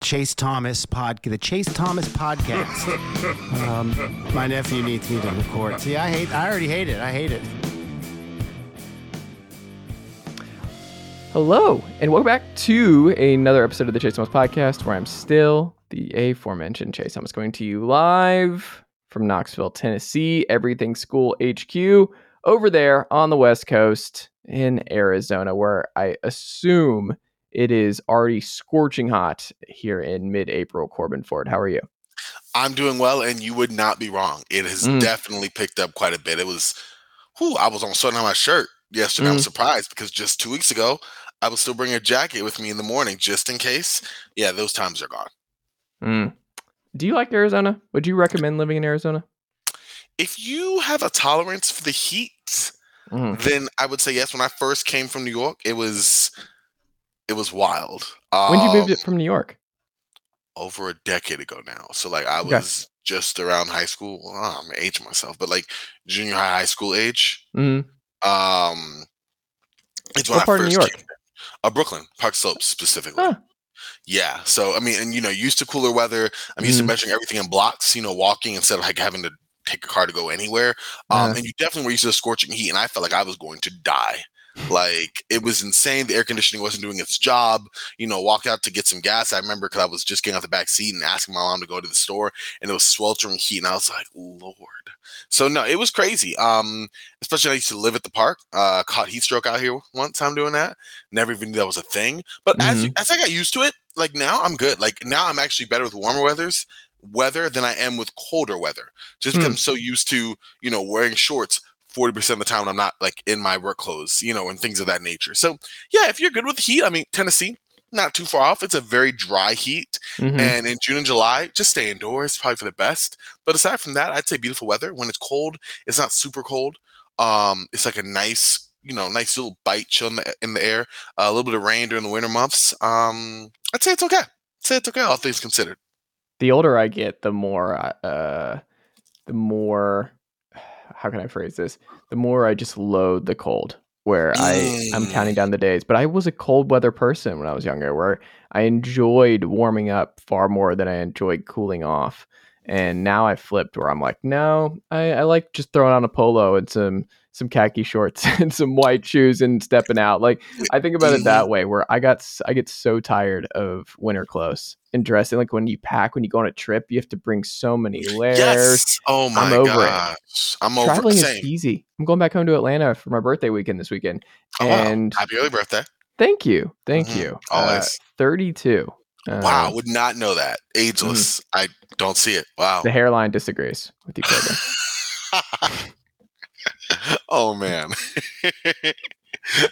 Chase Thomas pod, the Chase Thomas podcast. um, my nephew needs me to record. See, I hate. I already hate it. I hate it. Hello, and welcome back to another episode of the Chase Thomas podcast, where I'm still the aforementioned Chase Thomas, going to you live from Knoxville, Tennessee, Everything School HQ, over there on the West Coast in Arizona, where I assume it is already scorching hot here in mid-April. Corban Ford, how are you? I'm doing well, and you would not be wrong. It has mm. definitely picked up quite a bit. It was, whew, I was on sweating on my shirt yesterday. Mm. I'm surprised because just two weeks ago, I would still bring a jacket with me in the morning just in case. Yeah, those times are gone. Mm. Do you like Arizona? Would you recommend living in Arizona? If you have a tolerance for the heat, mm. then I would say yes. When I first came from New York, it was it was wild. When did you move um, from New York? Over a decade ago now. So like I was okay. just around high school. I'm aging myself, but like junior high, high school age. Mm-hmm. Um, it's when what I part first of New York? Came, uh, Brooklyn, Park Slope specifically. Huh. Yeah. So I mean, and you know, used to cooler weather. I'm used mm. to measuring everything in blocks. You know, walking instead of like having to take a car to go anywhere. Um, and you definitely were used to the scorching heat, and I felt like I was going to die. Like it was insane. The air conditioning wasn't doing its job. You know, walk out to get some gas. I remember because I was just getting out the back seat and asking my mom to go to the store, and it was sweltering heat, and I was like, Lord. So no, it was crazy. Um, especially I used to live at the park. Uh, caught heat stroke out here one time doing that. Never even knew that was a thing. But mm-hmm. as as I got used to it, like now I'm good. Like now I'm actually better with warmer weathers weather than I am with colder weather. Just because mm. I'm so used to, you know, wearing shorts 40% of the time I'm not like in my work clothes, you know, and things of that nature. So, yeah, if you're good with heat, I mean, Tennessee, not too far off. It's a very dry heat. Mm-hmm. And in June and July, just stay indoors, probably for the best. But aside from that, I'd say beautiful weather. When it's cold, it's not super cold. Um, it's like a nice, you know, nice little bite chill in the, in the air. Uh, a little bit of rain during the winter months. Um, I'd say it's okay. I'd say it's okay, all things considered. The older I get, the more, uh, the more how can I phrase this? The more I just load the cold, where I I'm counting mm. down the days. But I was a cold weather person when I was younger, where I enjoyed warming up far more than I enjoyed cooling off. And now I flipped where I'm like, no, I, I like just throwing on a polo and some some khaki shorts and some white shoes and stepping out. Like I think about it that way, where I got I get so tired of winter clothes and dressing. Like when you pack, when you go on a trip, you have to bring so many layers. Yes. Oh my I'm over gosh. it. I'm over Traveling is easy. I'm going back home to Atlanta for my birthday weekend this weekend. Oh, and wow. happy early birthday. Thank you. Thank mm-hmm. you. Uh, Always. Uh, 32. Wow, would not know that. Mm-hmm. Ageless. Mm-hmm. I don't see it. Wow. The hairline disagrees with each other. oh man.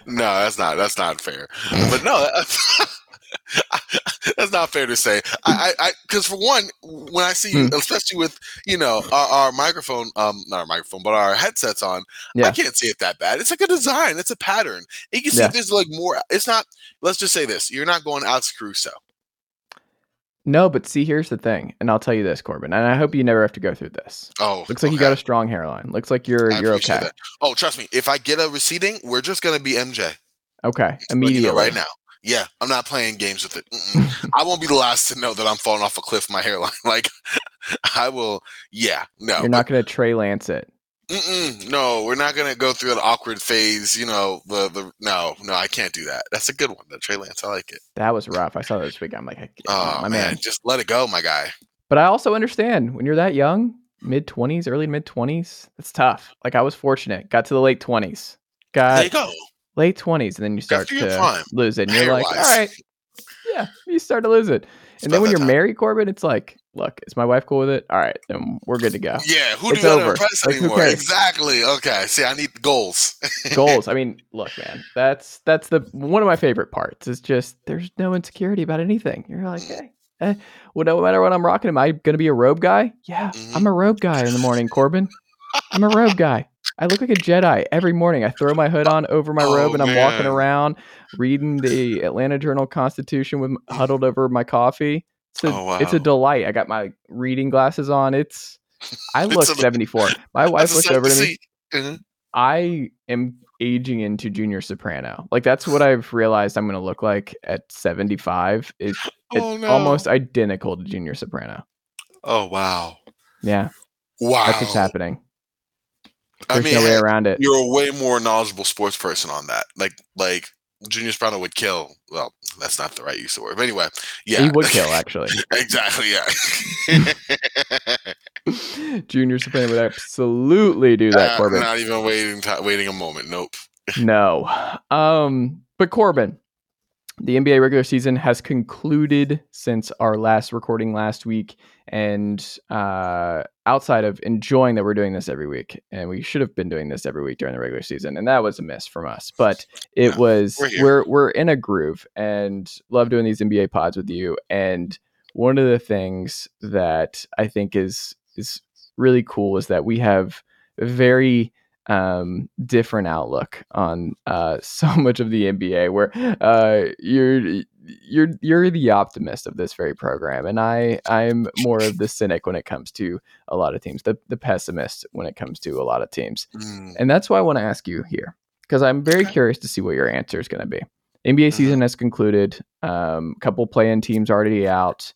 no, that's not that's not fair. But no, that's not fair to say. I, I, because for one, when I see you, hmm. especially with you know our, our, microphone, um, not our microphone, but our headsets on, yeah. I can't see it that bad. It's like a design. It's a pattern. You can see yeah. there's like more. It's not. Let's just say this: you're not going Alex Caruso. No, but see, here's the thing, and I'll tell you this, Corban, and I hope you never have to go through this. Oh, looks like okay. you got a strong hairline. Looks like you're you're okay. That. Oh, trust me, if I get a receding, we're just gonna be MJ. Okay, immediately, right now. Yeah, I'm not playing games with it. I won't be the last to know that I'm falling off a cliff. My hairline, like, I will. Yeah, no, you're not gonna Trey Lance it. Mm-mm, no, we're not gonna go through an awkward phase. You know, the the no, no, I can't do that. That's a good one, the Trey Lance. I like it. That was rough. I saw that this week. I'm like, oh my man, man, just let it go, my guy. But I also understand when you're that young, mid 20s, early mid 20s, it's tough. Like I was fortunate, got to the late 20s, got There you go. late 20s, and then you start to lose it. And you're like, all right, yeah, you start to lose it. And then when you're time. married, Corban, it's like, look, is my wife cool with it? All right, then we're good to go. Yeah, who It's do you over. impress Like, anymore? Exactly. Okay. See, I need goals. Goals. I mean, look, man, that's that's the one of my favorite parts. Is just there's no insecurity about anything. You're like, hey, eh, well, no matter what I'm rocking, am I gonna be a robe guy? Yeah, Mhm. I'm a robe guy in the morning, Corban. I'm a robe guy. I look like a Jedi every morning. I throw my hood on over my Oh, robe and I'm walking around reading the Atlanta Journal Constitution with huddled over my coffee. It's a, Oh, it's a delight. I got my reading glasses on. It's I It's look a- 74. My wife That's a looked sight over to me. Mhm. I am aging into junior soprano. Like that's what I've realized I'm going to look like at 75. It's, it's Oh, no. almost identical to junior soprano. Oh wow. Yeah, Wow. that's what's happening. I There's mean, no way around it. you're a way more knowledgeable sports person on that. Like, like Junior Soprano would kill. Well, that's not the right use of the word. But anyway, yeah, He would kill actually. exactly. Yeah. junior soprano would absolutely do that, Uh, Corban. not even waiting. T- waiting a moment. Nope. No. Um, but Corban, the NBA regular season has concluded since our last recording last week. And uh, outside of enjoying that we're doing this every week, and we should have been doing this every week during the regular season, and that was a miss from us. But it Yeah, was we're we're we're in a groove and love doing these NBA pods with you. And one of the things that I think is is really cool is that we have a very um different outlook on uh so much of the NBA where uh you're you're you're the optimist of this very program and I I'm more of the cynic when it comes to a lot of teams the the pessimist when it comes to a lot of teams Mm, and that's why I want to ask you here because I'm very curious to see what your answer is going to be. NBA season has concluded. Um, a couple play-in teams already out.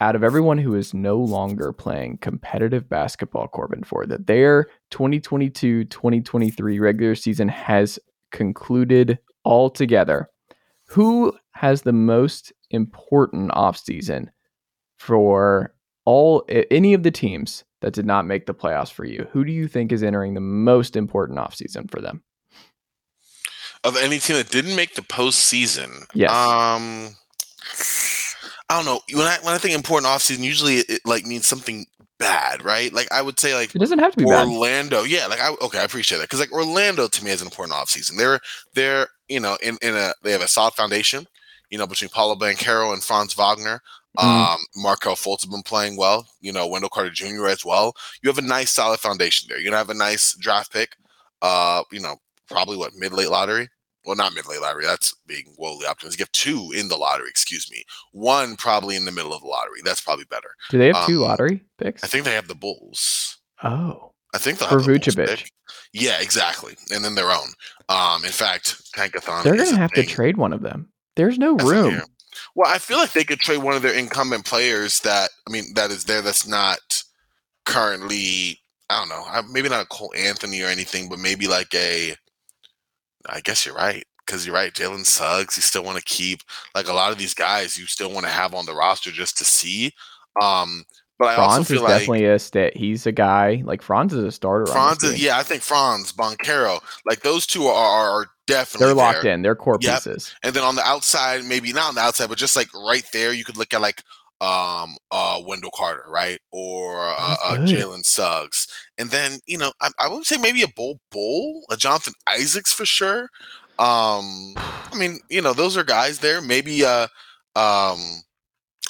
Out of everyone who is no longer playing competitive basketball, Corban, for that their 2022-2023 regular season has concluded altogether. Who has the most important offseason for all any of the teams that did not make the playoffs for you? Who do you think is entering the most important offseason for them? of any team that didn't make the postseason. Yes. Um, I don't know. When I when I think important offseason, usually it, it like means something bad, right? Like I would say like It doesn't have to be bad. Orlando, yeah, like I okay, I appreciate that because like Orlando to me is an important offseason. They're they're you know in in a they have a solid foundation, you know between Paolo Banchero and Franz Wagner. Mhm. Um, Markelle Fultz has been playing well. You know Wendell Carter Jr. as well. You have a nice solid foundation there. You're gonna have a nice draft pick. Uh, you know probably what mid late lottery. Well, not mid late lottery. That's being woefully optimistic. You have two in the lottery. Excuse me. One probably in the middle of the lottery. That's probably better. Do they have two um, lottery picks? I think they have the Bulls. oh, I think they'll For have the Bulls pick. Yeah, exactly. And then their own. Um, in fact, Tankathon. they're going to a have to trade one of them. There's no That's room. Well, I feel like they could trade one of their incumbent players that I mean that is there that's not currently I don't know, maybe not a Cole Anthony or anything, but maybe like a I guess you're right. Because you're right, Jalen Suggs, you still want to keep like a lot of these guys you still want to have on the roster just to see. Um, but I also Franz feel is like definitely a stat. He's a guy like Franz is a starter. Franz, is, yeah, I think Franz, Banchero, like those two are, are, are definitely they're locked there. in. They're core Yep. pieces. And then on the outside, maybe not on the outside, but just like right there, you could look at like um uh Wendell Carter, right? Or uh, uh. Jalen Suggs. And then, you know, I, I would say maybe a Bol Bol, a Jonathan Isaacs for sure. Um I mean, you know, those are guys there. Maybe uh um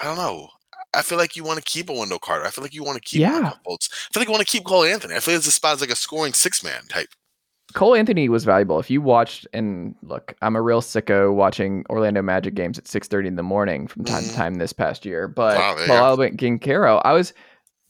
I don't know. I feel like you want to keep a Wendell Carter. I feel like you want to keep Yeah. I feel like you want to keep Cole Anthony. I feel like this spot is like a scoring six man type. Cole Anthony was valuable. If you watched and look, I'm a real sicko watching Orlando Magic games at 6:30 in the morning from time to time this past year. But Wow, Paolo Banchero, I was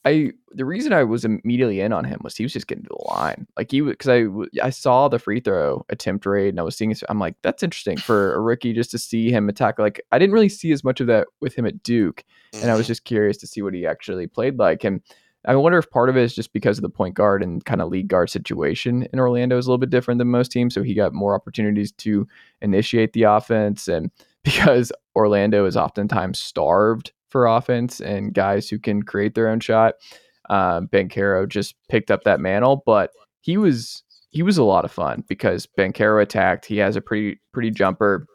I the reason I was immediately in on him was he was just getting to the line. Like he was because I saw the free throw attempt rate and I was seeing his, I'm like that's interesting for a rookie just to see him attack. Like I didn't really see as much of that with him at Duke and I was Mhm. just curious to see what he actually played like. And I wonder if part of it is just because of the point guard and kind of lead guard situation in Orlando is a little bit different than most teams, so he got more opportunities to initiate the offense, and because Orlando is oftentimes starved for offense and guys who can create their own shot. Um, Banchero just picked up that mantle, but he was he was a lot of fun because Banchero attacked. He has a pretty pretty jumper.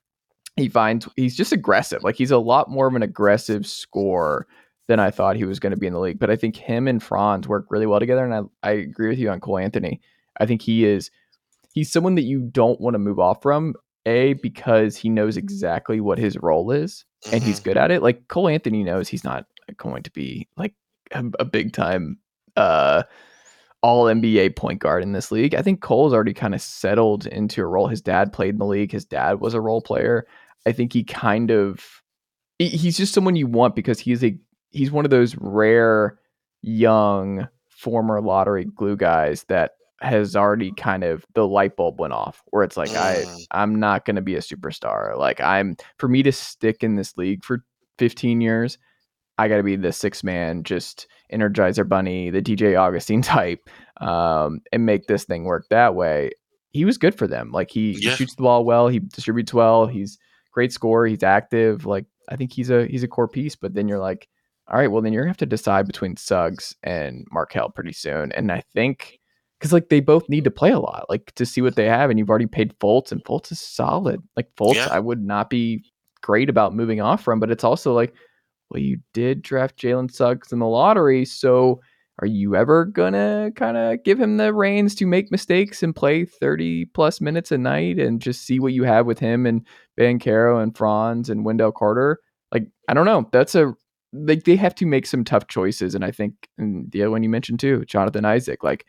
He finds he's just aggressive. Like he's a lot more of an aggressive scorer than I thought he was going to be in the league. But I think him and Franz work really well together. And I, I agree with you on Cole Anthony. I think he is he's someone that you don't want to move off from. A because he knows exactly what his role is and he's mm-hmm. good at it. Like Cole Anthony knows he's not going to be like a, a big time uh all NBA point guard in this league. I think Cole's already kind of settled into a role. His dad played in the league. His dad was a role player. I think he kind of he's just someone you want because he's a he's one of those rare young former lottery glue guys that has already kind of the light bulb went off where it's like mm. I I'm not going to be a superstar. Like I'm for me to stick in this league for 15 years, I got to be the six man, just Energizer Bunny, the DJ Augustin type, um, and make this thing work that way. He was good for them. Like he, yeah. he shoots the ball well, he distributes well, he's great scorer, he's active. Like I think he's a he's a core piece. But then you're like, all right, well then you're gonna have to decide between Suggs and Markelle pretty soon. And I think because like they both need to play a lot, like to see what they have. And you've already paid Fultz, and Fultz is solid. Like Fultz, yeah. I would not be great about moving off from, but it's also like well, you did draft Jalen Suggs in the lottery, so are you ever gonna kind of give him the reins to make mistakes and play 30 plus minutes a night and just see what you have with him and Banchero and Franz and Wendell Carter? Like, I don't know. That's a like they have to make some tough choices. And I think and the other one you mentioned too, Jonathan Isaac, like,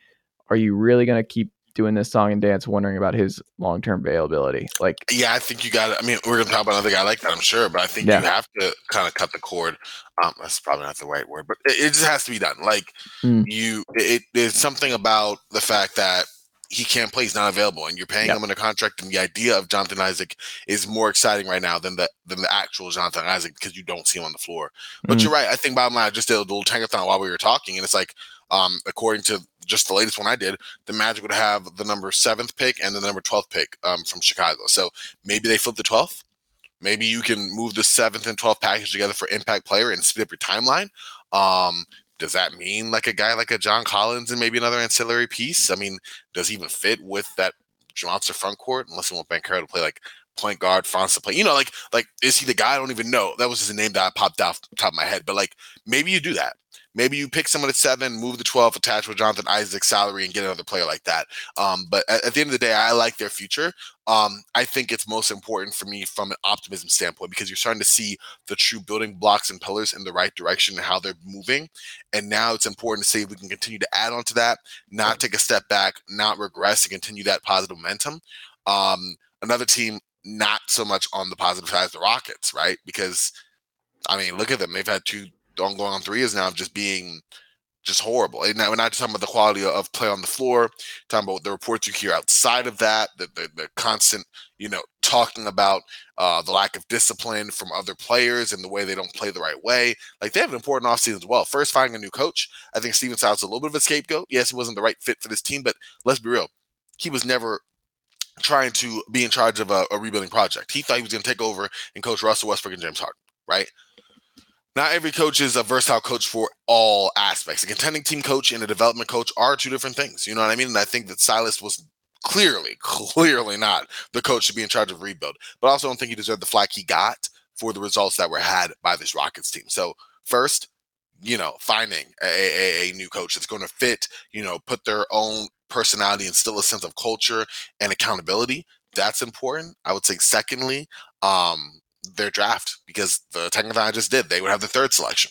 are you really gonna keep doing this song and dance, wondering about his long term availability. Like, yeah, I think you got. I mean, we're gonna talk about another guy like that, I'm sure, but I think yeah. you have to kind of cut the cord. Um, that's probably not the right word, but it, it just has to be done. Like, mm. you, it, there's something about the fact that he can't play. He's not available, and you're paying yep. him under contract. And the idea of Jonathan Isaac is more exciting right now than the than the actual Jonathan Isaac because you don't see him on the floor. But mm. you're right. I think bottom line, I just did a little tankathon while we were talking, and it's like, um, according to just the latest one I did, the Magic would have the number seventh pick and the number 12th pick um, from Chicago. So maybe they flip the 12th. Maybe you can move the seventh and 12th package together for impact player and speed up your timeline. Um, does that mean like a guy like a John Collins and maybe another ancillary piece? I mean, does he even fit with that monster front court unless you want Banchero to play like point guard, Franz to play? You know, like like is he the guy? I don't even know. That was his name that I popped off top of my head. But like maybe you do that. Maybe you pick someone at seven, move the 12, attach with Jonathan Isaac's salary, and get another player like that. Um, but at, at, the end of the day, I like their future. Um, I think it's most important for me from an optimism standpoint because you're starting to see the true building blocks and pillars in the right direction and how they're moving. And now it's important to see if we can continue to add on to that, not take a step back, not regress, and continue that positive momentum. Um, another team not so much on the positive side the Rockets, right? Because I mean, look at them. They've had two on going on three years now of just being just horrible. And now we're not just talking about the quality of play on the floor, talking about the reports you hear outside of that, the, the, the constant, you know, talking about uh, the lack of discipline from other players and the way they don't play the right way. Like they have an important offseason as well. First, finding a new coach. I think Stephen Silas a little bit of a scapegoat. Yes, he wasn't the right fit for this team, but let's be real. He was never trying to be in charge of a, a rebuilding project. He thought he was going to take over and coach Russell Westbrook and James Harden, right? Not every coach is a versatile coach for all aspects. A contending team coach and a development coach are two different things. You know what I mean? And I think that Silas was clearly, clearly not the coach to be in charge of rebuild. But I also don't think he deserved the flack he got for the results that were had by this Rockets team. So first, you know, finding a, a, a new coach that's going to fit, you know, put their own personality and still a sense of culture and accountability. That's important. I would say secondly, um, their draft because the technical I just did, they would have the third selection.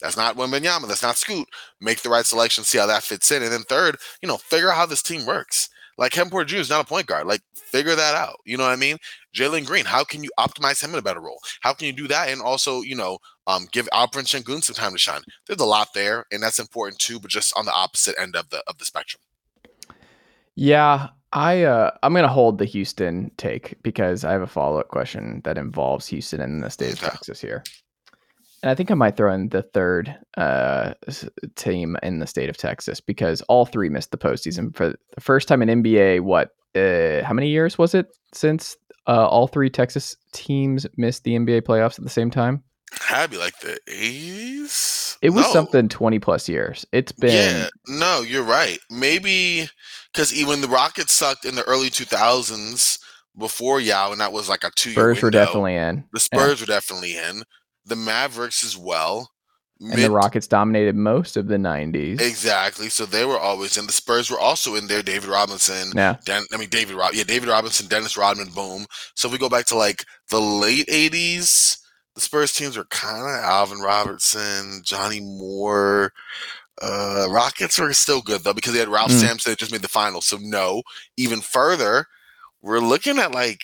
That's not Wembanyama. That's not Scoot. Make the right selection, see how that fits in. And then third, you know, figure out how this team works. Like Porter Jr. is not a point guard. Like, figure that out. You know what I mean? Jalen Green, how can you optimize him in a better role? How can you do that? And also, you know, um, give Alperen Sengun some time to shine. There's a lot there, and that's important too, but just on the opposite end of the of the spectrum. Yeah, I uh, I'm gonna hold the Houston take because I have a follow up question that involves Houston and the state of Texas here, and I think I might throw in the third uh, team in the state of Texas because all three missed the postseason for the first time in NBA. What? Uh, how many years was it since uh, all three Texas teams missed the NBA playoffs at the same time? Had to be like the eighties. It was no. something twenty plus years. It's been. Yeah, no, you're right. Maybe because even the Rockets sucked in the early two thousands before Yao, and that was like a two. Spurs were definitely in. The Spurs yeah. were definitely in. The Mavericks as well. Mid- and the Rockets dominated most of the 90s. Exactly. So they were always in. The Spurs were also in there. David Robinson. Yeah. Den- I mean, David Rob. Yeah, David Robinson, Dennis Rodman, boom. So if we go back to like the late 80s, the Spurs teams were kind of Alvin Robertson, Johnny Moore. Uh, Rockets were still good though because they had Ralph mm. Sampson that just made the finals. So no, even further, we're looking at like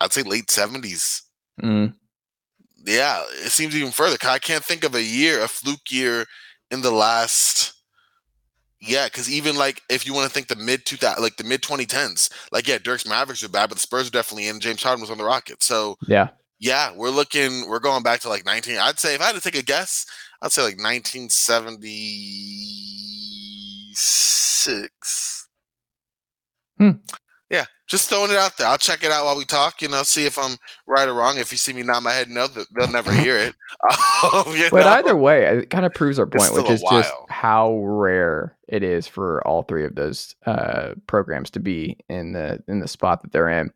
I'd say late 70s. Mm yeah, it seems even further. I can't think of a year, a fluke year in the last. Yeah, because even like if you want to think the mid two thousand, like the mid twenty tens, like yeah, Dirk's Mavericks are bad, but the Spurs are definitely in. James Harden was on the Rockets, so yeah, yeah, we're looking, we're going back to like nineteen. I'd say if I had to take a guess, I'd say like nineteen seventy six. Hmm yeah, just throwing it out there. I'll check it out while we talk. You know, see if I'm right or wrong. If you see me nod my head no, they'll never hear it. Um, but know? either way, it kind of proves our point, which is just how rare it is for all three of those uh, programs to be in the in the spot that they're in.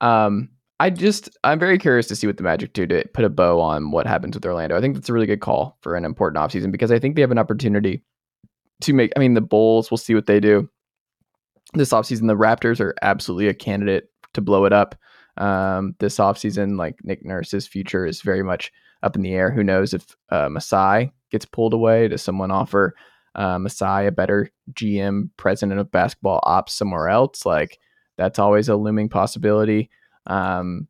Um, I just I'm very curious to see what the Magic do to put a bow on what happens with Orlando. I think that's a really good call for an important offseason because I think they have an opportunity to make. I mean, the Bulls. We'll see what they do this offseason. The Raptors are absolutely a candidate to blow it up. Um, this offseason, like Nick Nurse's future is very much up in the air. Who knows if uh, Masai gets pulled away? Does someone offer uh, Masai a better GM, president of basketball ops somewhere else? Like that's always a looming possibility. Um,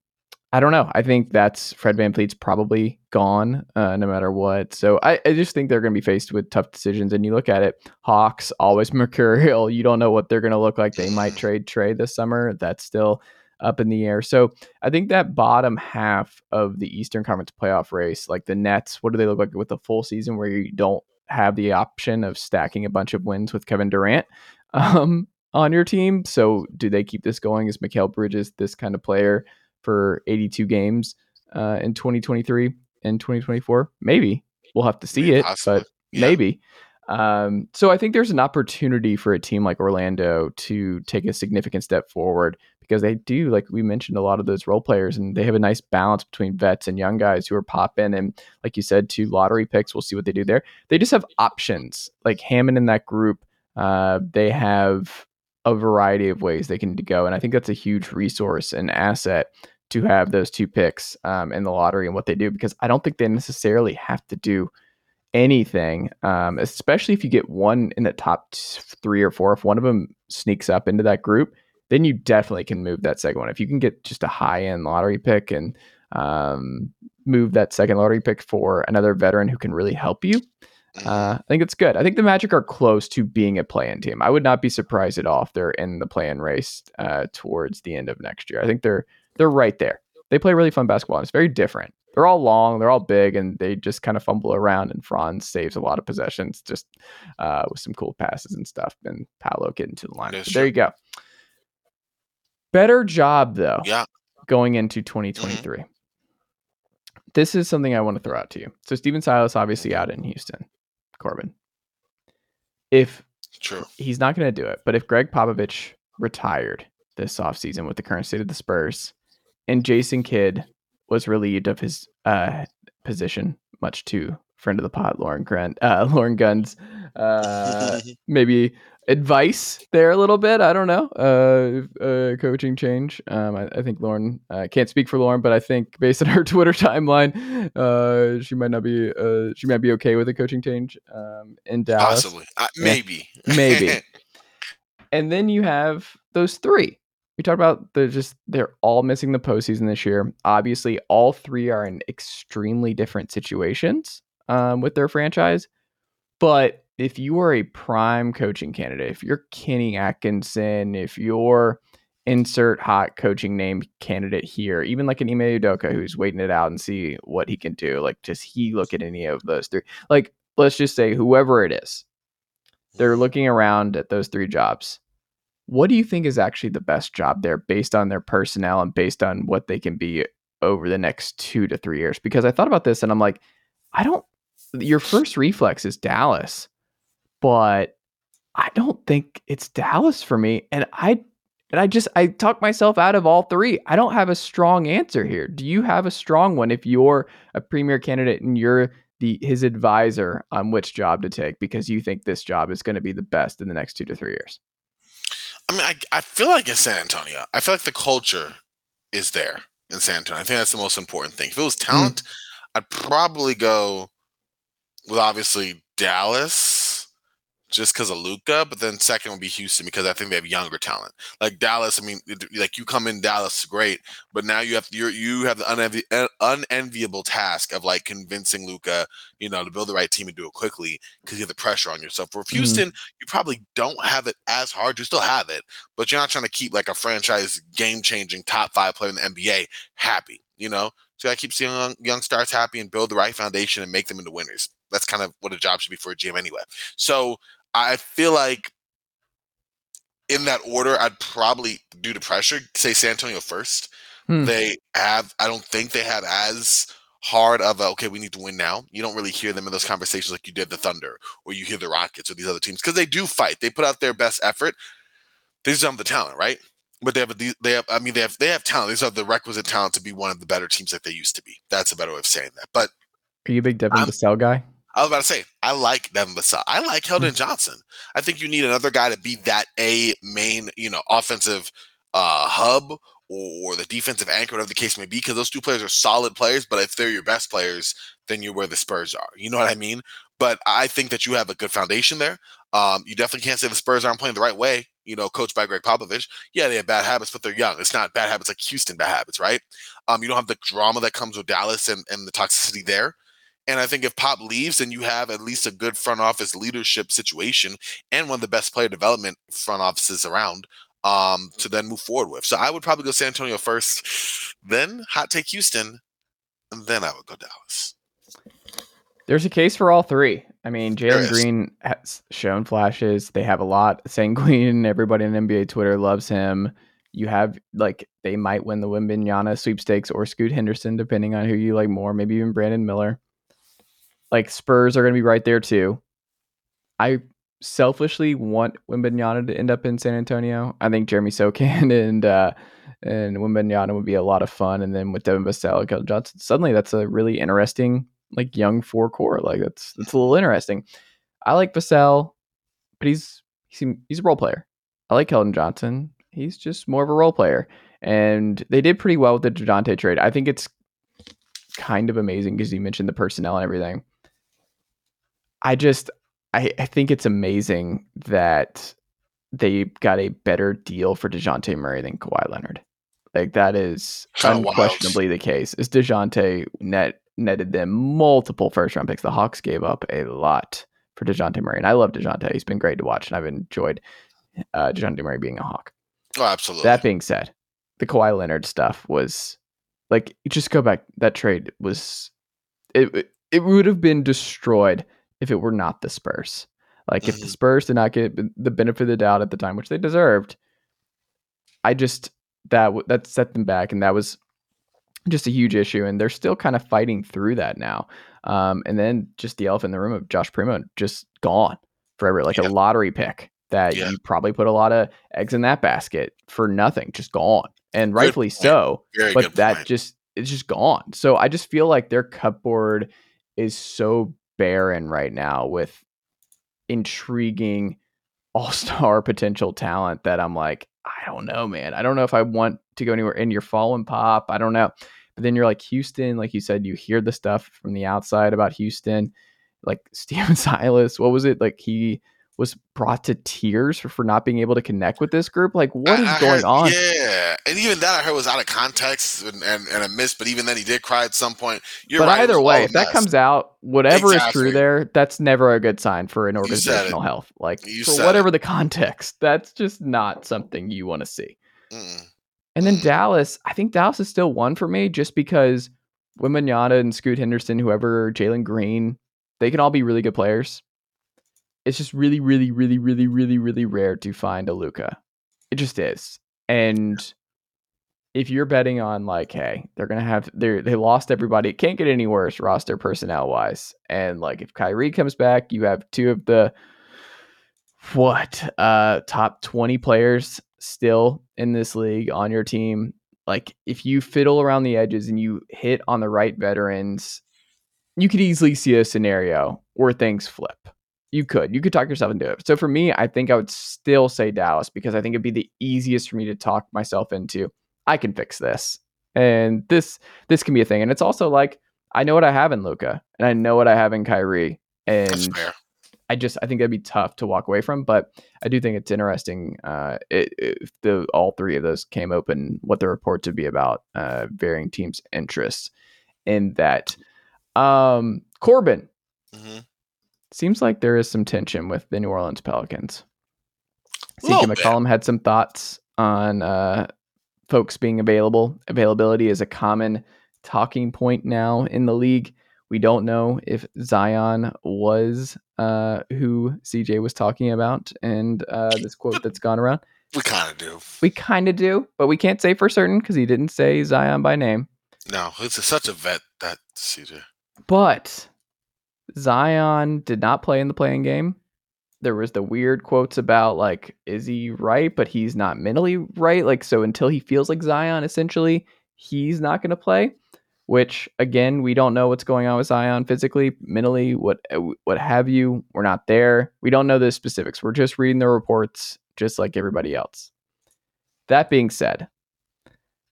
I don't know. I think that's Fred VanVleet's probably gone uh, no matter what. So I, I just think they're going to be faced with tough decisions. And you look at it, Hawks always mercurial. You don't know what they're going to look like. They might trade Trae this summer. That's still up in the air. So I think that bottom half of the Eastern Conference playoff race, like the Nets, what do they look like with a full season where you don't have the option of stacking a bunch of wins with Kevin Durant? Um, on your team. So do they keep this going? Is Mikal Bridges this kind of player? for 82 games uh, in 2023 and 2024? Maybe we'll have to see it, but yeah. maybe. Um, so I think there's an opportunity for a team like Orlando to take a significant step forward because they do, like we mentioned, a lot of those role players, and they have a nice balance between vets and young guys who are popping. And like you said, two lottery picks. We'll see what they do there. They just have options. Like Hammond in that group, uh, they have a variety of ways they can go, and I think that's a huge resource and asset to have those two picks um, in the lottery and what they do because I don't think they necessarily have to do anything, um, especially if you get one in the top three or four. If one of them sneaks up into that group, then you definitely can move that second one. If you can get just a high end lottery pick and um, move that second lottery pick for another veteran who can really help you. Uh, I think it's good. I think the Magic are close to being a play in team. I would not be surprised at all if they're in the play in race uh, towards the end of next year. I think they're they're right there. They play really fun basketball. And it's very different. They're all long, they're all big, and they just kind of fumble around. And Franz saves a lot of possessions just uh, with some cool passes and stuff. And Paolo getting to the line. there you go. Better job though. Yeah. Going into 2023. Mm-hmm. This is something I want to throw out to you. So Stephen Silas obviously out in Houston. Corban. If True. he's not going to do it, but if Gregg Popovich retired this offseason with the current state of the Spurs, and Jason Kidd was relieved of his uh, position, much to friend of the pot, Lauren Grant, uh, Lauren Gunn's uh, maybe advice there a little bit. I don't know. Uh, uh coaching change. Um, I, I, think Lauren uh, can't speak for Lauren, but I think based on her Twitter timeline, uh, she might not be. Uh, she might be okay with a coaching change um, in Dallas. Possibly, uh, maybe, maybe. and then you have those three we talked about the just they're all missing the postseason this year. Obviously, all three are in extremely different situations um, with their franchise. But if you are a prime coaching candidate, if you're Kenny Atkinson, if you're insert hot coaching name candidate here, even like an Ime Udoka who's waiting it out and see what he can do. Like, does he look at any of those three? Like, let's just say whoever it is, they're looking around at those three jobs what do you think is actually the best job there based on their personnel and based on what they can be over the next two to three years? Because I thought about this and I'm like, I don't. Your first reflex is Dallas, but I don't think it's Dallas for me. And I and I just I talk myself out of all three. I don't have a strong answer here. Do you have a strong one if you're a premier candidate and you're the his advisor on which job to take because you think this job is going to be the best in the next two to three years? I mean, I, I feel like in San Antonio, I feel like the culture is there in San Antonio. I think that's the most important thing. If it was mm. talent, mm. I'd probably go with obviously Dallas just because of Luka, but then second would be Houston because I think they have younger talent. Like Dallas, I mean, like you come in Dallas, great, but now you have you you have the unenvi- unenviable task of like convincing Luka, you know, to build the right team and do it quickly because you have the pressure on yourself. For mm-hmm. Houston, mm-hmm. you probably don't have it as hard. You still have it, but you're not trying to keep like a franchise game changing top five player in the NBA happy. You know, so I keep seeing young, young stars happy and build the right foundation and make them into winners. That's kind of what a job should be for a GM anyway. So I feel like in that order, I'd probably, due to pressure, say San Antonio first. Hmm. They have, I don't think they have as hard of a, okay, we need to win now. You don't really hear them in those conversations like you did the Thunder or you hear the Rockets or these other teams because they do fight. They put out their best effort. They just have the talent, right? But they have, a, they have, I mean, they have, they have talent. These are the requisite talent to be one of the better teams that they used to be. That's a better way of saying that. But are you a big Devin Vassell guy? I was about to say, I like Devin Vassell. I like Keldon mm. Johnson. I think you need another guy to be that a main, you know, offensive uh, hub or, the defensive anchor, whatever the case may be, because those two players are solid players. But if they're your best players, then you're where the Spurs are. You know what I mean? But I think that you have a good foundation there. Um, you definitely can't say the Spurs aren't playing the right way. You know, coached by Gregg Popovich. Yeah, they have bad habits, but they're young. It's not bad habits like Houston bad habits, right? Um, you don't have the drama that comes with Dallas and, and the toxicity there. And I think if Pop leaves, then you have at least a good front office leadership situation and one of the best player development front offices around um, to then move forward with. So I would probably go San Antonio first, then hot take Houston, and then I would go Dallas. There's a case for all three. I mean, Jalen Green has shown flashes. They have a lot. Sengun, everybody on NBA Twitter loves him. You have like they might win the Wembanyama sweepstakes or Scoot Henderson, depending on who you like more. Maybe even Brandon Miller. Like Spurs are going to be right there too. I selfishly want Wembanyama to end up in San Antonio. I think Jeremy Sochan and uh, and Wembanyama would be a lot of fun. And then with Devin Vassell and Johnson, suddenly that's a really interesting like young four core. Like that's that's a little interesting. I like Vassell, but he's he's he's a role player. I like Keldon Johnson. He's just more of a role player. And they did pretty well with the Dejounte trade. I think it's kind of amazing because you mentioned the personnel and everything. I just I, I think it's amazing that they got a better deal for DeJounte Murray than Kawhi Leonard. Like that is oh, unquestionably wow. the case. Is DeJounte net netted them multiple first round picks. The Hawks gave up a lot for DeJounte Murray. And I love DeJounte. He's been great to watch and I've enjoyed uh DeJounte Murray being a Hawk. Oh, absolutely. That being said, the Kawhi Leonard stuff was like just go back that trade was it it would have been destroyed if it were not the Spurs. Like if the mm-hmm. Spurs did not get the benefit of the doubt at the time, which they deserved, I just that that set them back, and that was just a huge issue. And they're still kind of fighting through that now. Um, and then just the elephant in the room of Josh Primo just gone forever, like yeah. a lottery pick that yeah. you probably put a lot of eggs in that basket for nothing, just gone, and rightfully so. Very but that point. just it's just gone. So I just feel like their cupboard is so barren right now with intriguing all-star potential talent that I'm like, I don't know, man. I don't know if I want to go anywhere. And you're following Pop. I don't know. But then you're like Houston, like you said, you hear the stuff from the outside about Houston, like Stephen Silas. What was it? Like he was brought to tears for, for not being able to connect with this group. Like, what is I, I going heard, on? Yeah, and even that I heard was out of context and, and, and a miss. But even then, he did cry at some point. You're but right, either way, if that comes out, whatever exactly. is true there, that's never a good sign for an organizational health. Like you for whatever it. the context, that's just not something you want to see. Mm. And then mm. Dallas, I think Dallas is still one for me, just because Wembanyama and Scoot Henderson, whoever Jalen Green, they can all be really good players it's just really, really, really, really, really, really rare to find a Luka. It just is. And if you're betting on like, hey, they're gonna have they they lost everybody, it can't get any worse roster personnel wise. And like if Kyrie comes back, you have two of the what uh top 20 players still in this league on your team. Like if you fiddle around the edges and you hit on the right veterans, you could easily see a scenario where things flip. You could. You could talk yourself into it. So for me, I think I would still say Dallas because I think it'd be the easiest for me to talk myself into. I can fix this. And this this can be a thing. And it's also like I know what I have in Luka and I know what I have in Kyrie. And I just I think that'd be tough to walk away from. But I do think it's interesting uh, it, if the all three of those came open, what the reports would be about uh, varying teams' interests in that. Um, Corban, mm-hmm. Seems like there is some tension with the New Orleans Pelicans. CJ McCollum had some thoughts on uh, folks being available. Availability is a common talking point now in the league. We don't know if Zion was uh, who CJ was talking about and uh, this quote that's gone around. We kind of do. We kind of do, but we can't say for certain because he didn't say Zion by name. No, it's a, such a vet that CJ. But Zion did not play in the playing game. There was the weird quotes about like, is he right? But he's not mentally right. Like, so until he feels like Zion, essentially, he's not going to play. Which again, we don't know what's going on with Zion physically, mentally, what uh, what have you. We're not there. We don't know the specifics. We're just reading the reports, just like everybody else. That being said,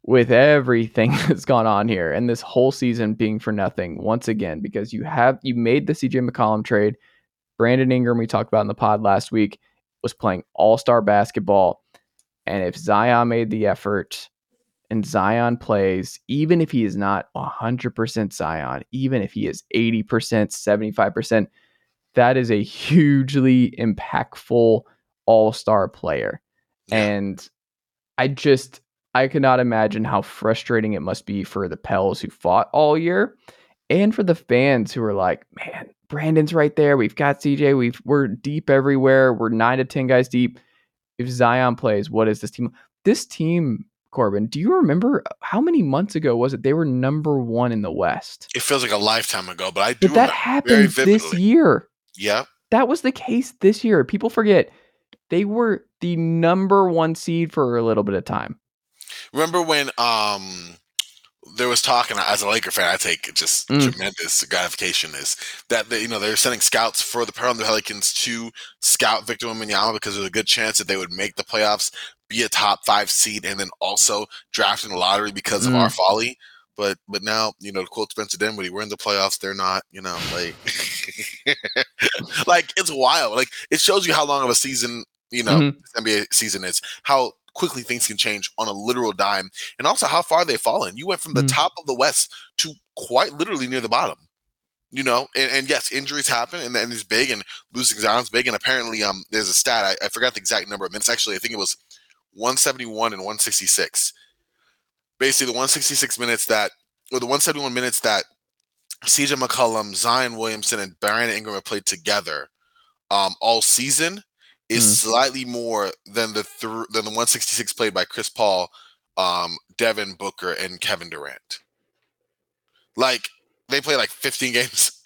with everything that's gone on here and this whole season being for nothing once again because you have you made the CJ McCollum trade. Brandon Ingram we talked about in the pod last week was playing all-star basketball and if Zion made the effort and Zion plays even if he is not 100% Zion, even if he is 80%, 75%, that is a hugely impactful all-star player. And I just I cannot imagine how frustrating it must be for the Pels who fought all year and for the fans who are like, man, Brandon's right there. We've got CJ. We've we're deep everywhere. We're nine to ten guys deep. If Zion plays, what is this team? This team, Corban, do you remember uh, how many months ago was it? They were number one in the West. It feels like a lifetime ago, but I do. But that happened this year. Yeah. That was the case this year. People forget they were the number one seed for a little bit of time. Remember when um there was talking as a Laker fan, I take just mm. tremendous gratification is that they, you know they're sending scouts for the Portland Pelicans to scout Victor Wembanyama because there's a good chance that they would make the playoffs, be a top five seed, and then also draft in the lottery because mm. of our mm. folly. But but now you know to quote Spencer Dinwiddie, we're in the playoffs. They're not. You know like like it's wild. Like it shows you how long of a season you know mm-hmm. NBA season is. How quickly things can change on a literal dime, and also how far they've fallen. You went from the mm. top of the West to quite literally near the bottom. You know, and, and yes, injuries happen, and, and it's big, and losing Zion's big, and apparently, um, there's a stat I, I forgot the exact number of minutes. Actually, I think it was 171 and 166. Basically, the 166 minutes that, or the 171 minutes that CJ McCollum, Zion Williamson, and Brandon Ingram have played together um, all season is mm. slightly more than the th- than the 166 played by Chris Paul, um, Devin Booker, and Kevin Durant. Like they play like 15 games.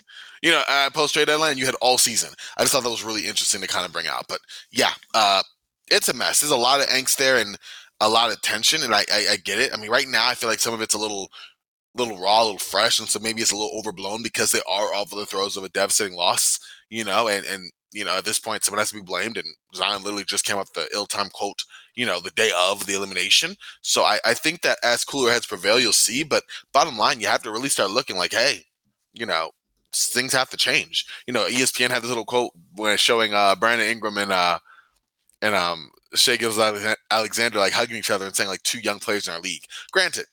You know, at post trade deadline, you had all season. I just thought that was really interesting to kind of bring out. But yeah, uh, it's a mess. There's a lot of angst there and a lot of tension, and I, I, I get it. I mean, right now, I feel like some of it's a little little raw, a little fresh, and so maybe it's a little overblown because they are off of the throes of a devastating loss, you know, and and you know, at this point, someone has to be blamed. And Zion literally just came up with the ill-time quote, you know, the day of the elimination. So I, I think that as cooler heads prevail, you'll see. But bottom line, you have to really start looking like, hey, you know, things have to change. You know, ESPN had this little quote when showing uh, Brandon Ingram and uh, and um, Shai Gilgeous-Alexander like hugging each other and saying like two young players in our league. Granted,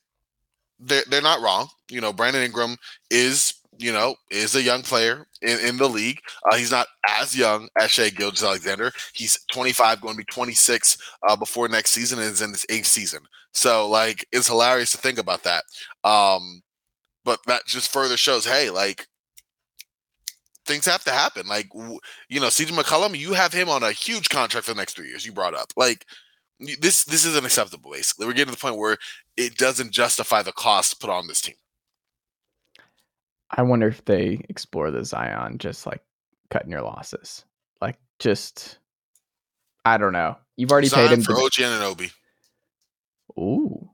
they're they're not wrong. You know, Brandon Ingram is you know, is a young player in, in the league. Uh, he's not as young as Shai Gilgeous-Alexander. He's 25, going to be 26 uh, before next season, and is in his eighth season. So, like, it's hilarious to think about that. Um, but that just further shows, hey, like, things have to happen. Like, you know, CJ McCollum, you have him on a huge contract for the next three years. You brought up, like, this this isn't acceptable. Basically, we're getting to the point where it doesn't justify the cost put on this team. I wonder if they explore the Zion just like cutting your losses. Like just I don't know. You've already Zion paid him for OG Anunoby. Ooh.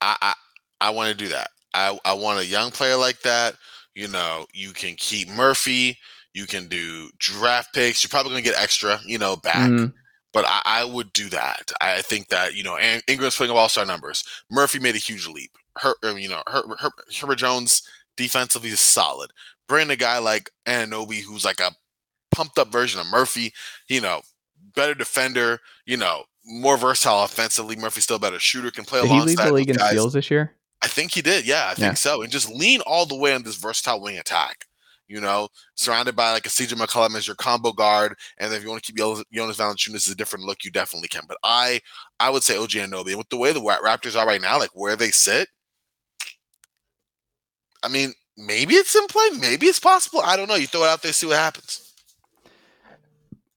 I I, I want to do that. I, I want a young player like that. You know, you can keep Murphy. You can do draft picks. You're probably going to get extra, you know, back. Mhm. But I, I would do that. I think that you know, Ingram's putting up all star numbers. Murphy made a huge leap. Her, um, you know, Her, Her, Herbert Jones defensively is solid. Bring a guy like Anunoby, who's like a pumped up version of Murphy. You know, better defender. You know, more versatile offensively. Murphy's still a better shooter. Can play Did he lead alongside the league in guys. steals this year? I think he did. Yeah, I think Yeah. so. And just lean all the way on this versatile wing attack. You know, surrounded by like a CJ McCollum as your combo guard, and if you want to keep Jonas Valanciunas as a different look, you definitely can. But I, I would say OG. And with the way the Raptors are right now, like where they sit, I mean, maybe it's in play, maybe it's possible. I don't know. You throw it out there, see what happens.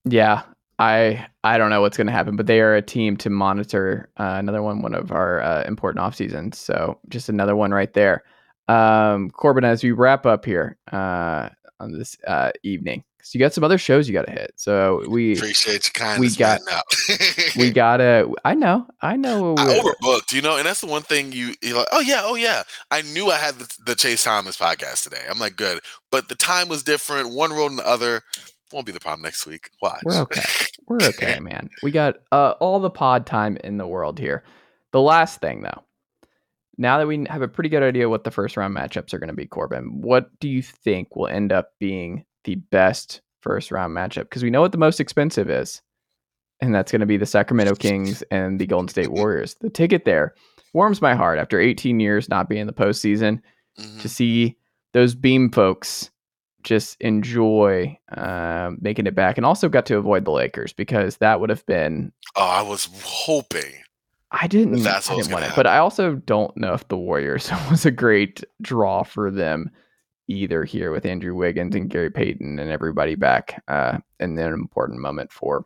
Yeah, I I don't know what's going to happen, but they are a team to monitor. Uh, another one, one of our uh, important off seasons. So just another one right there. Um, Corban, as we wrap up here uh, on this uh, evening, so you got some other shows you got to hit. So we Appreciate you kind we of got- out. we gotta. I know, I know. I overbooked, you know, and that's the one thing you you're like, oh yeah, oh yeah. I knew I had the, the Chase Thomas podcast today. I'm like, good, but the time was different. One road and the other won't be the problem next week. Watch. We're okay. We're okay, man. We got uh, all the pod time in the world here. The last thing, though, now that we have a pretty good idea what the first round matchups are going to be, Corban, what do you think will end up being the best first round matchup? Because we know what the most expensive is, and that's going to be the Sacramento Kings and the Golden State Warriors. The ticket there warms my heart after 18 years not being in the postseason Mhm. to see those beam folks just enjoy um, making it back and also got to avoid the Lakers because that would have been Oh, I was hoping. I didn't, That's I didn't want it, but I also don't know if the Warriors was a great draw for them either here with Andrew Wiggins and Gary Payton and everybody back uh, and then an important moment for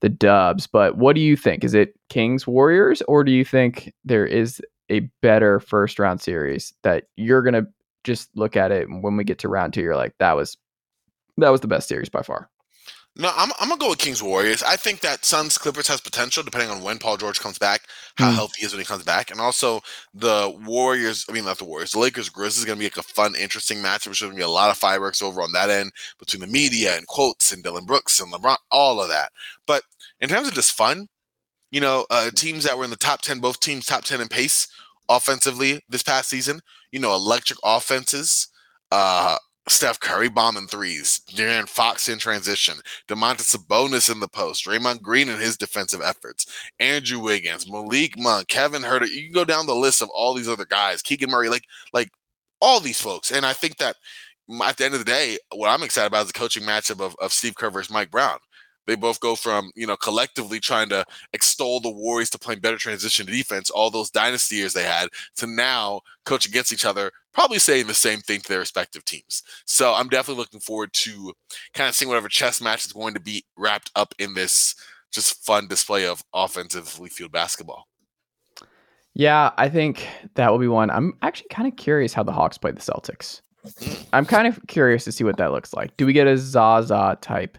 the Dubs. But what do you think? Is it Kings Warriors or do you think there is a better first round series that you're gonna just look at it and when we get to round two, you're like, that was that was the best series by far. No, I'm, I'm gonna go with Kings Warriors. I think that Suns Clippers has potential depending on when Paul George comes back, how Mm. healthy he is when he comes back, and also the Warriors. I mean, not the Warriors. The Lakers Grizzlies is gonna be like a fun, interesting match. There's gonna be a lot of fireworks over on that end between the media and quotes and Dillon Brooks and LeBron, all of that. But in terms of just fun, you know, uh, teams that were in the top ten, both teams top ten in pace offensively this past season. You know, electric offenses. Uh, Steph Curry bombing threes, De'Aaron Fox in transition, Domantas Sabonis in the post, Draymond Green in his defensive efforts, Andrew Wiggins, Malik Monk, Kevin Huerter. You can go down the list of all these other guys, Keegan Murray, like like all these folks. And I think that at the end of the day, what I'm excited about is the coaching matchup of, of Steve Kerr versus Mike Brown. They both go from, you know, collectively trying to extol the Warriors to playing better transition defense, all those dynasty years they had, to now coach against each other, probably saying the same thing to their respective teams. So I'm definitely looking forward to kind of seeing whatever chess match is going to be wrapped up in this just fun display of offensively field basketball. Yeah, I think that will be one. I'm actually kind of curious how the Hawks play the Celtics. Mm. I'm kind of curious to see what that looks like. Do we get a Zaza type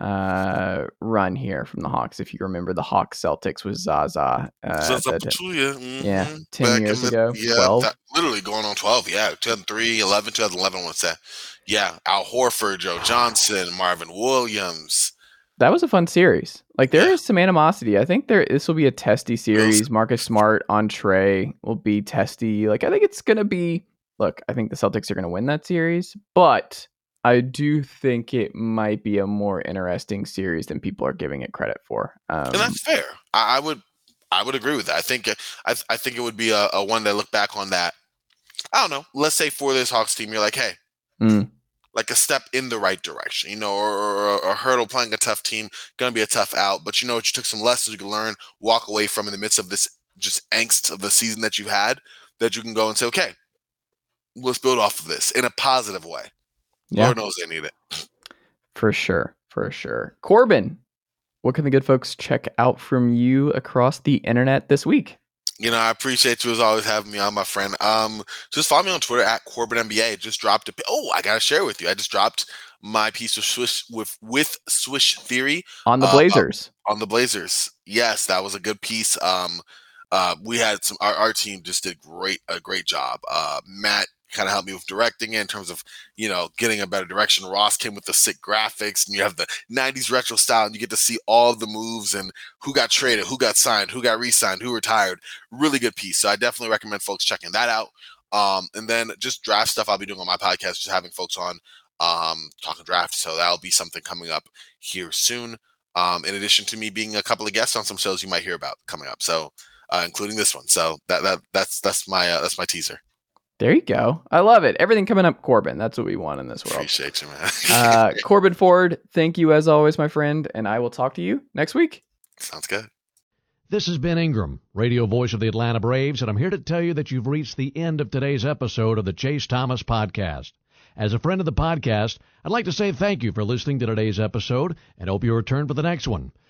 uh, run here from the Hawks? If you remember, the Hawks Celtics was Zaza. Uh, at up the- yeah, Mhm. 10 Back years the- ago, Yeah, 12. that- literally going on 12. Yeah, 2003, 11, 2011, what's that? Yeah, Al Horford, Joe Johnson, Marvin Williams. that was a fun series. Like there Yeah. is some animosity. I think there this will be a testy series. Marcus Smart on Trae will be testy. Like I think it's gonna be. Look, I think the Celtics are gonna win that series, but I do think it might be a more interesting series than people are giving it credit for. Um, and that's fair. I, I would, I would agree with that. I think, uh, I, I think it would be a, a one that look back on that. I don't know. Let's say for this Hawks team, you're like, hey, Mm. like a step in the right direction, you know, or, or, or a hurdle playing a tough team, gonna be a tough out. But you know what? You took some lessons you can learn, walk away from in the midst of this just angst of the season that you've had. That you can go and say, okay, let's build off of this in a positive way. Yeah, Lord knows they need it. for sure, for sure. Corban, what can the good folks check out from you across the internet this week? You know, I appreciate you as always having me on, my friend. Um, just follow me on Twitter at Corban NBA. Just dropped a. Oh, I gotta share with you. I just dropped my piece of Swish with with Swish Theory on the uh, Blazers. Uh, on the Blazers, yes, that was a good piece. Um, uh, we had some. Our, our team just did great a great job. Uh, Matt kind of helped me with directing it in terms of you know getting a better direction. Ross came with the sick graphics, and you have the '90s retro style, and you get to see all the moves and who got traded, who got signed, who got re-signed, who retired. Really good piece. So I definitely recommend folks checking that out. Um, and then just draft stuff I'll be doing on my podcast, just having folks on um, talking draft. So that'll be something coming up here soon. Um, in addition to me being a couple of guests on some shows you might hear about coming up. So uh, including this one. So that that that's that's my uh, that's my teaser. There you go. I love it. Everything coming up, Corban. That's what we want in this world. Appreciate you, man. uh, Corban Ford, thank you as always, my friend, and I will talk to you next week. Sounds good. This is Ben Ingram, radio voice of the Atlanta Braves, and I'm here to tell you that you've reached the end of today's episode of the Chase Thomas Podcast. As a friend of the podcast, I'd like to say thank you for listening to today's episode and hope you return for the next one.